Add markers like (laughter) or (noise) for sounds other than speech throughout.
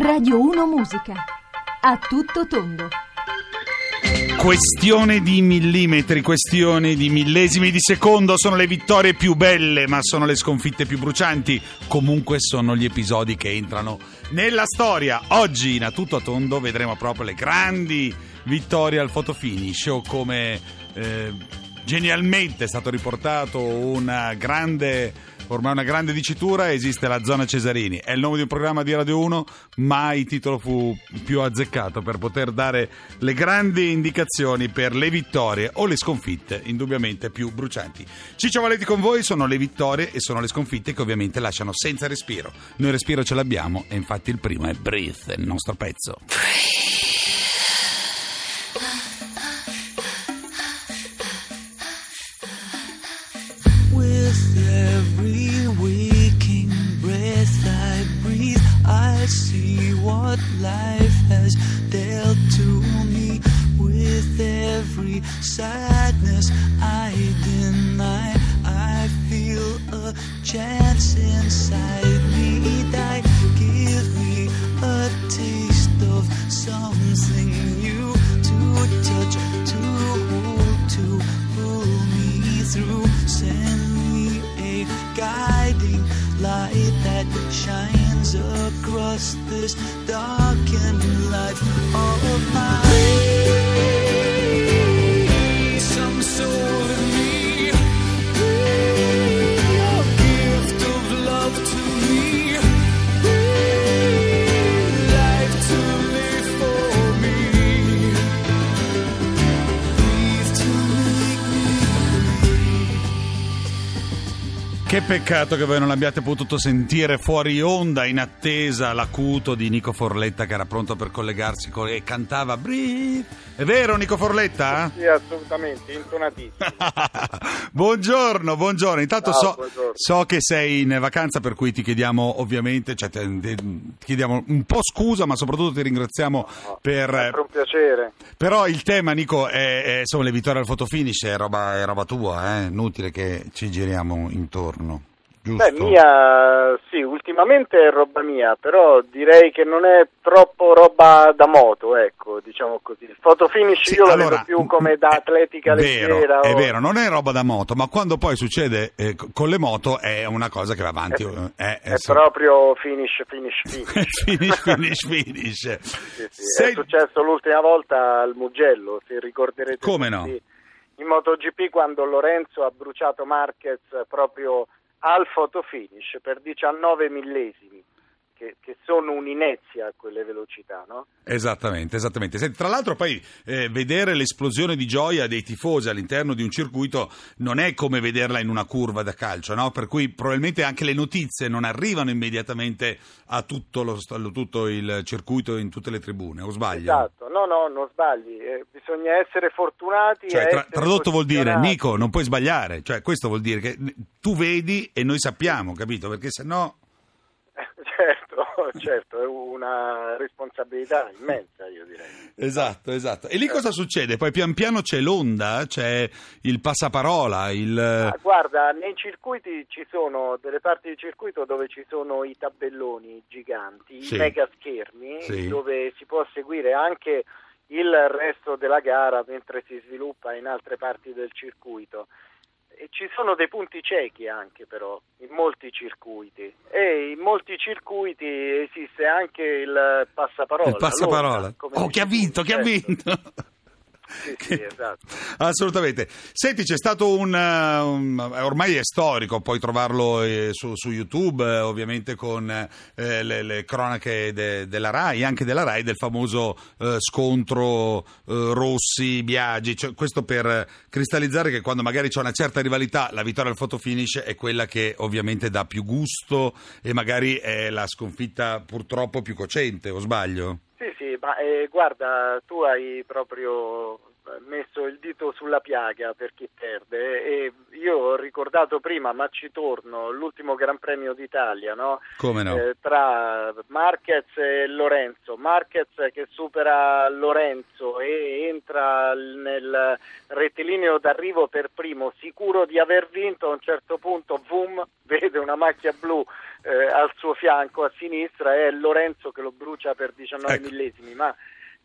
Radio 1 Musica. A tutto tondo. Questione di millimetri, questione di millesimi di secondo sono le vittorie più belle, ma sono le sconfitte più brucianti. Comunque sono gli episodi che entrano nella storia. Oggi in A tutto tondo vedremo proprio le grandi vittorie al fotofinish o come eh, genialmente è stato riportato una grande ormai una grande dicitura, esiste la zona Cesarini. È il nome di un programma di Radio 1, mai titolo fu più azzeccato per poter dare le grandi indicazioni per le vittorie o le sconfitte, indubbiamente più brucianti. Ciccio Valenti con voi sono le vittorie e sono le sconfitte che ovviamente lasciano senza respiro. Noi respiro ce l'abbiamo e infatti il primo è Breathe, il nostro pezzo. With what life has dealt to me. With every sadness I deny, I feel a chance inside me die. Give me a taste of something new to touch, to hold, to pull me through. Send me a guiding light that shines across this darkened life of mine. Che peccato che voi non l'abbiate potuto sentire fuori onda in attesa l'acuto di Nico Forletta che era pronto per collegarsi con... e cantava Breathe. È vero Nico Forletta? Sì, assolutamente, intonatissimo. (laughs) buongiorno, buongiorno. Intanto Ciao, so, buongiorno. so che sei in vacanza per cui ti chiediamo ovviamente, cioè, ti chiediamo un po' scusa ma soprattutto ti ringraziamo per... Sempre un piacere. Però il tema, Nico, è, è, insomma, le vittorie al fotofinish è roba, è roba tua, eh? inutile che ci giriamo intorno. Giusto? Beh, mia, sì, ultimamente è roba mia, però direi che non è troppo roba da moto, ecco, diciamo così. Il fotofinish Sì, io lo allora, vedo più come da è atletica vero, leggera. È o- vero, non è roba da moto, ma quando poi succede eh, co- con le moto è una cosa che va avanti. eh, è, È proprio finish, (laughs) finish, finish. finish, finish, finish. Sì, sì, Sei- È successo l'ultima volta al Mugello, se ricorderete. Come no? In MotoGP quando Lorenzo ha bruciato Marquez proprio al fotofinish per 19 millesimi, che, che sono un'inezia a quelle velocità, no? Esattamente, esattamente. Senti, tra l'altro poi eh, vedere l'esplosione di gioia dei tifosi all'interno di un circuito non è come vederla in una curva da calcio, no? Per cui probabilmente anche le notizie non arrivano immediatamente a tutto, lo, tutto il circuito in tutte le tribune, o sbaglio? Esatto, no, no, non sbagli, eh, bisogna essere fortunati. Cioè, tra- essere tradotto vuol dire. Nico, non puoi sbagliare. Cioè, questo vuol dire che tu vedi e noi sappiamo, capito? Perché se no... (laughs) certo, è una responsabilità immensa, io direi. Esatto, esatto. E lì cosa succede? Poi pian piano c'è l'onda, c'è il passaparola, il... Ah, guarda, nei circuiti ci sono delle parti del circuito dove ci sono i tabelloni giganti, Sì. i mega schermi, Sì. dove si può seguire anche il resto della gara mentre si sviluppa in altre parti del circuito. E ci sono dei punti ciechi anche però in molti circuiti e in molti circuiti esiste anche il passaparola. il passaparola. Oh, chi ha vinto, chi ha certo. vinto? Sì, sì, esatto. Assolutamente. Senti, c'è stato un, eh, un- ormai è storico, puoi trovarlo eh, su, su YouTube, eh, ovviamente con eh, le, le cronache de- della RAI, anche della RAI, del famoso eh, scontro eh, Rossi-Biagi. Cioè, questo per eh, cristallizzare che quando magari c'è una certa rivalità, la vittoria al fotofinish è quella che ovviamente dà più gusto e magari è la sconfitta purtroppo più cocente, o sbaglio? Ma eh, guarda, tu hai proprio messo il dito sulla piaga per chi perde e io ho ricordato prima, ma ci torno, l'ultimo Gran Premio d'Italia, no? Come no? Eh, tra Marquez e Lorenzo. Marquez che supera Lorenzo e entra nel rettilineo d'arrivo per primo, sicuro di aver vinto, a un certo punto, boom, (laughs) vede una macchia blu eh, al suo fianco a sinistra e è Lorenzo che lo brucia per 19 Ecco. millesimi, ma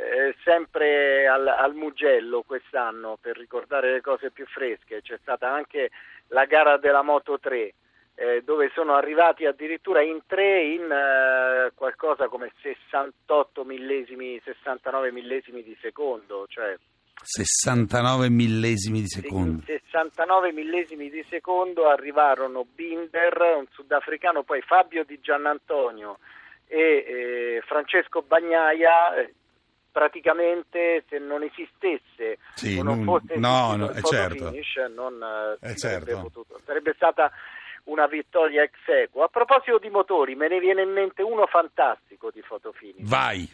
eh, sempre al, al Mugello quest'anno per ricordare le cose più fresche c'è stata anche la gara della Moto 3 eh, dove sono arrivati addirittura in tre in eh, qualcosa come 68 millesimi 69 millesimi di secondo cioè 69 millesimi di secondo. 69 millesimi di secondo arrivarono Binder, un sudafricano, poi Fabio Di Giannantonio e eh, Francesco Bagnaia. Praticamente se non esistesse Sì, o non fosse no, no, il certo. finish, non eh, certo. potuto. Sarebbe stata una vittoria ex equo. A proposito di motori, me ne viene in mente uno fantastico di fotofinish. Vai.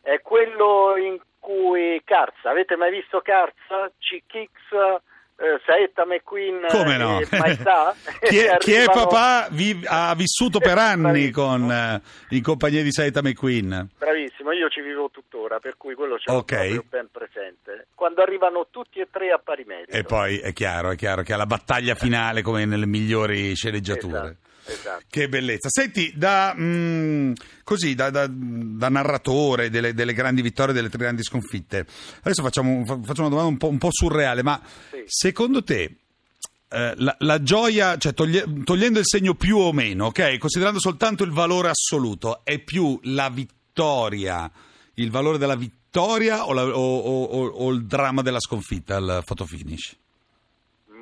È quello in cui Carza, avete mai visto Carza? CKX, eh, Saetta McQueen Come no? e Maestà? (laughs) chi, è, chi è papà vi- ha vissuto per (laughs) anni con, eh, in compagnia di Saita McQueen. Bravissimo, io ci vivo tuttora, per cui quello ce l'ho Ok. proprio ben presente. Quando arrivano tutti e tre a pari merito. E poi è chiaro, è chiaro che è la battaglia finale come nelle migliori sceneggiature. Esatto, esatto. Che bellezza. Senti, da, mm, così, da, da- da narratore delle, delle grandi vittorie, delle tre grandi sconfitte, adesso facciamo, fa- faccio una domanda un po', un po' surreale, ma Sì. secondo te eh, la, la gioia, cioè toglie- togliendo il segno più o meno, ok? Considerando soltanto il valore assoluto, è più la vittoria, il valore della vittoria o, la- o- o- o- o il dramma della sconfitta al fotofinish?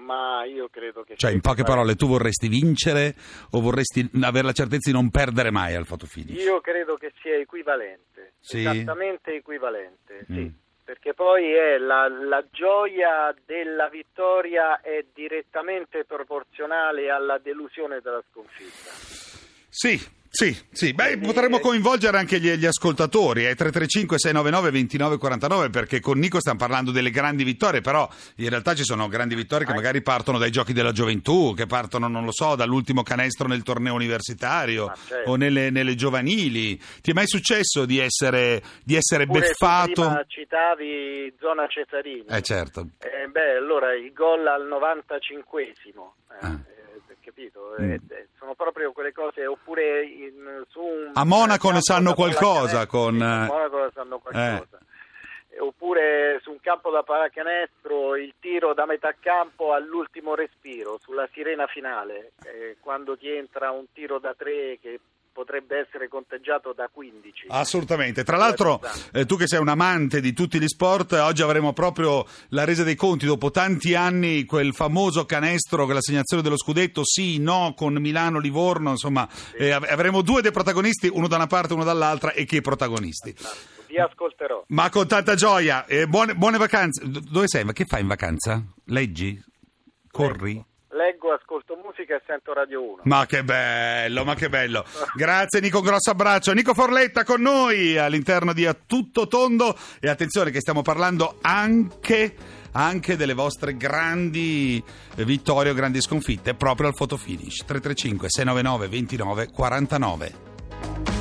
Ma io credo che... Cioè, in poche parole, tu vorresti vincere o vorresti avere la certezza di non perdere mai al fotofinish? Io credo che sia equivalente, Sì? esattamente equivalente, sì. Mm. Perché poi è la, la gioia della vittoria è direttamente proporzionale alla delusione della sconfitta. Sì, sì, sì. Beh, Quindi, potremmo eh, coinvolgere anche gli, gli ascoltatori, eh, 335-699-2949, perché con Nico stiamo parlando delle grandi vittorie, però in realtà ci sono grandi vittorie che Ah. magari partono dai giochi della gioventù, che partono, non lo so, dall'ultimo canestro nel torneo universitario Ma certo. o nelle, nelle giovanili. Ti è mai successo di essere, di essere Pure beffato? prima citavi zona Cesarini. Eh certo. Eh, beh, allora il gol al 95esimo, eh, Ah. Capito? Mm. Eh, eh, sono proprio quelle cose, oppure in- su un... A Monaco ne sanno qualcosa con, a eh, Monaco ne sanno qualcosa. Eh, Oppure su un campo da pallacanestro il tiro da metà campo all'ultimo respiro, sulla sirena finale, eh, quando ti entra un tiro da tre che potrebbe essere conteggiato da 15. Assolutamente. Tra l'altro, eh, tu che sei un amante di tutti gli sport, oggi avremo proprio la resa dei conti dopo tanti anni, quel famoso canestro con l'assegnazione dello scudetto, sì, no, con Milano-Livorno, insomma, eh, av- avremo due dei protagonisti, uno da una parte e uno dall'altra, e che protagonisti. Vi ascolterò. Ma con tanta gioia, eh, buone, buone vacanze. Dove sei? Ma che fai in vacanza? Leggi? Corri? Leggo, ascolto musica e sento Radio 1. Ma che bello, ma che bello. Grazie Nico, un grosso abbraccio. Nico Forletta con noi all'interno di A Tutto Tondo e attenzione che stiamo parlando anche, anche delle vostre grandi vittorie o grandi sconfitte proprio al fotofinish. 335 699 29 49.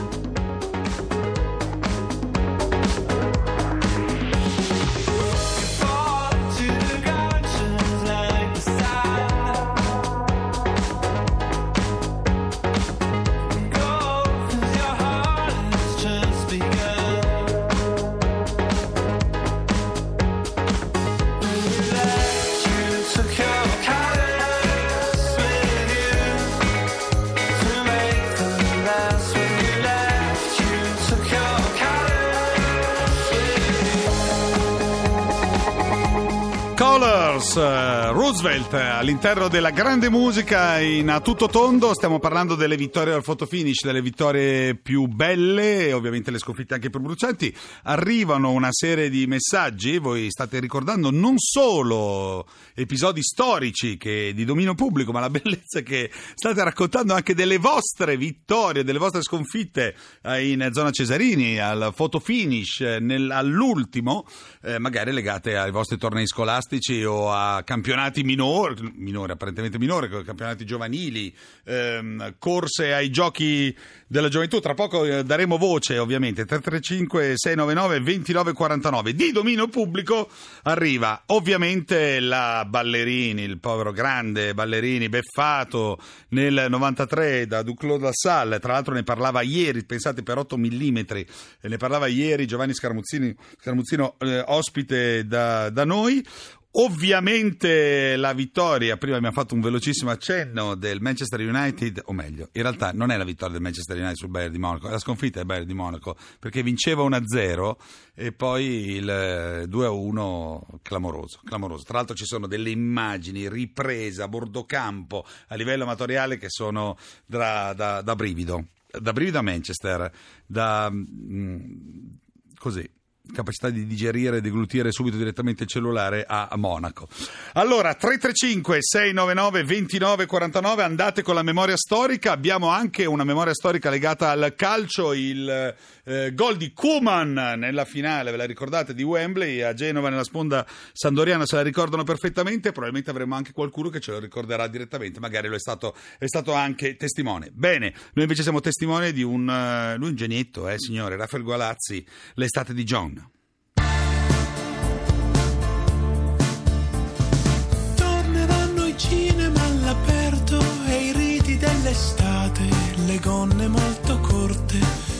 Roosevelt all'interno della grande musica in a tutto tondo. Stiamo parlando delle vittorie al photo finish, delle vittorie più belle ovviamente le sconfitte anche più brucianti. Arrivano una serie di messaggi, voi state ricordando non solo episodi storici che di dominio pubblico, ma la bellezza che state raccontando anche delle vostre vittorie, delle vostre sconfitte eh, in zona Cesarini, al photo finish, eh, nel- all'ultimo, eh, magari legate ai vostri tornei scolastici o a campionati minori, minori apparentemente minori, campionati giovanili, ehm, corse ai giochi della gioventù. Tra poco eh, daremo voce, ovviamente. 335 699 2949. Di dominio pubblico arriva ovviamente la Ballerini, il povero grande Ballerini, beffato nel 93 da Duclos Lassalle. Tra l'altro ne parlava ieri, pensate per 8 mm, ne parlava ieri Giovanni Scaramuzzino, eh, ospite da, da noi. Ovviamente la vittoria, prima abbiamo fatto un velocissimo accenno del Manchester United, o meglio, in realtà non è la vittoria del Manchester United sul Bayern di Monaco, è la sconfitta del Bayern di Monaco, perché vinceva 1-0 e poi il eh, 2-1 clamoroso, clamoroso. Tra l'altro ci sono delle immagini riprese a bordo campo a livello amatoriale che sono da, da- da brivido, da brivido a Manchester, da... mm, così capacità di digerire e deglutire subito direttamente il cellulare a, Monaco. Allora, 335 699 2949 andate con la memoria storica, abbiamo anche una memoria storica legata al calcio, il eh, gol di Kuman nella finale, ve la ricordate, di Wembley a Genova nella sponda sandoriana, se la ricordano perfettamente, probabilmente avremo anche qualcuno che ce lo ricorderà direttamente, magari lo è stato, è stato anche testimone. Bene, noi invece siamo testimone di un, eh, lui un genietto, eh, signore, Raffaele Gualazzi, l'estate di John. Le gonne molto corte.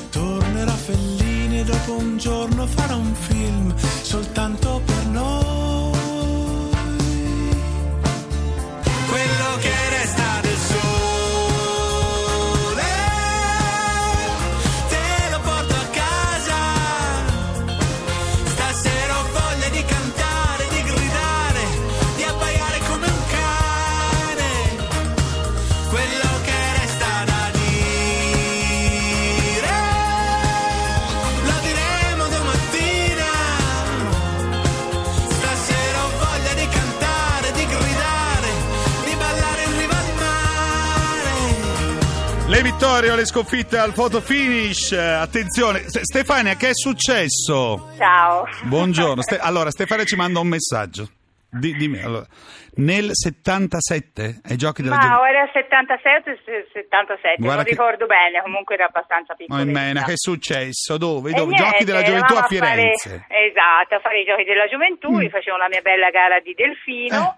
Tornerà Fellini dopo un giorno farà mare. Le sconfitte al photo finish, eh, attenzione, S- Stefania che è successo? Ciao. Buongiorno, Ste- allora Stefania ci manda un messaggio. Di- dimmi, allora, nel 77 ai giochi della Ma o era 77 o 77, Guarda non che- ricordo bene, comunque era abbastanza Oh, piccolina. Mena, che è successo? Dove? E Dove? niente, giochi della gioventù a eravamo fare- Firenze. Mm. esatto, a fare i giochi della gioventù, io facevo la mia bella gara di delfino.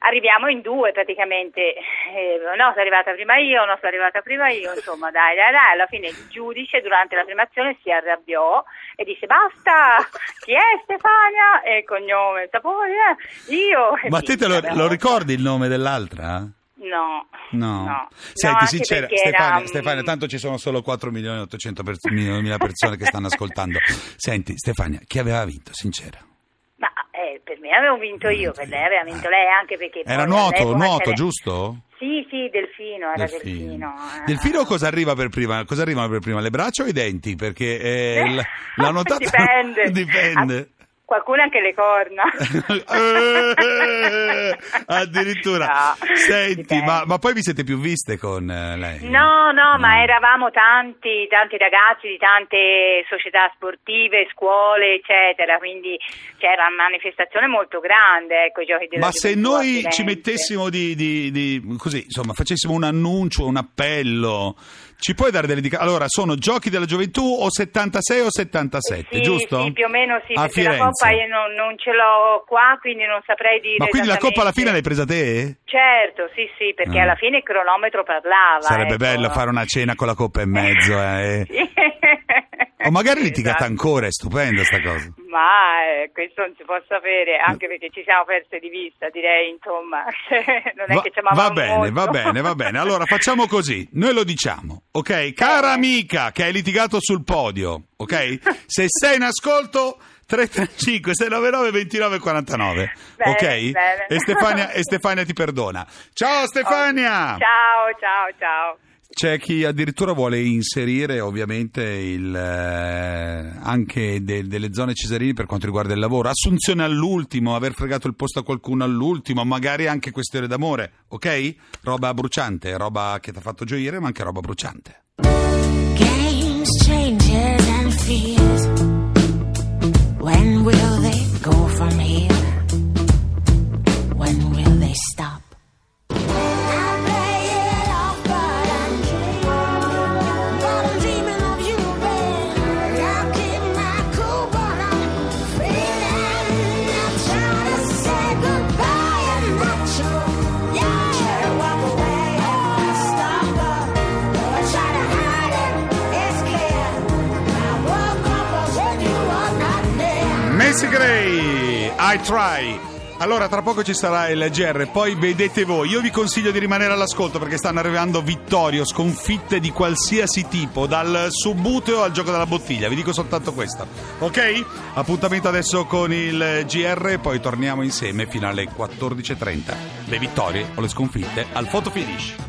Arriviamo in due praticamente, eh, no, sono arrivata prima io, no, sono arrivata prima io, insomma, dai, dai, dai, alla fine il giudice durante la primazione si arrabbiò e disse basta, chi è Stefania? E il cognome, sapore, eh, io. Ma te te lo, lo ricordi il nome dell'altra? No. No. No. Senti, No, sincera, Stefania, era, Stefania, tanto ci sono solo 4 milioni e 800 per- mila persone che stanno ascoltando. Senti, Stefania, chi aveva vinto, sincera? Per me avevo vinto io, per lei aveva vinto lei anche perché... Era nuoto, nuoto, giusto? Sì, sì, Delfino, era Delfino. eh. Delfino cosa arriva per prima? Cosa arrivano per prima? Le braccia o i denti? Perché eh, (laughs) l- l'ha notata... Dipende. (laughs) Dipende. Qualcuno anche le corna. Eh, (laughs) addirittura. No, Senti, ma, ma poi vi siete più viste con eh, lei? No, no, ma eravamo tanti, tanti ragazzi di tante società sportive, scuole, eccetera, quindi c'era una manifestazione molto grande, ecco, i giochi della Ma se noi ci mettessimo di, di- di- così, insomma, facessimo un annuncio, un appello, ci puoi dare delle indicazioni? Allora, sono giochi della gioventù o 76 o 77, Sì, giusto? Sì, più o meno sì, A perché la Firenze. coppa io non, non ce l'ho qua, quindi non saprei dire Ma quindi la coppa alla fine l'hai presa te? Certo, sì, sì, perché Ah. alla fine il cronometro parlava. Sarebbe ecco. bello fare una cena con la coppa in mezzo, (laughs) eh. Sì. O magari litigate Esatto. ancora, è stupenda sta cosa. Ma eh, questo non si può sapere, anche perché ci siamo perse di vista, direi, insomma. (laughs) non è Va, che ci va bene, molto. va bene, va bene. Allora facciamo così, noi lo diciamo, ok? Cara amica che hai litigato sul podio, ok? Se sei in ascolto 335 699 29 49. Bene, ok? bene. E, Stefania, e Stefania ti perdona. Ciao Stefania! Ciao, ciao, ciao. C'è chi addirittura vuole inserire ovviamente il, eh, anche de- delle zone cesarini per quanto riguarda il lavoro. Assunzione all'ultimo, aver fregato il posto a qualcuno all'ultimo, magari anche questione d'amore, ok? Roba bruciante, roba che ti ha fatto gioire, ma anche roba bruciante. Games, changes, and fears. When will they go from here? When will they stop? Messi Gray, I try. Allora, tra poco ci sarà il GR, poi vedete voi. Io vi consiglio di rimanere all'ascolto perché stanno arrivando vittorie sconfitte di qualsiasi tipo, dal subbuteo al gioco della bottiglia. Vi dico soltanto questo, ok? Appuntamento adesso con il GR, poi torniamo insieme fino alle 14.30. Le vittorie o le sconfitte al photo finish.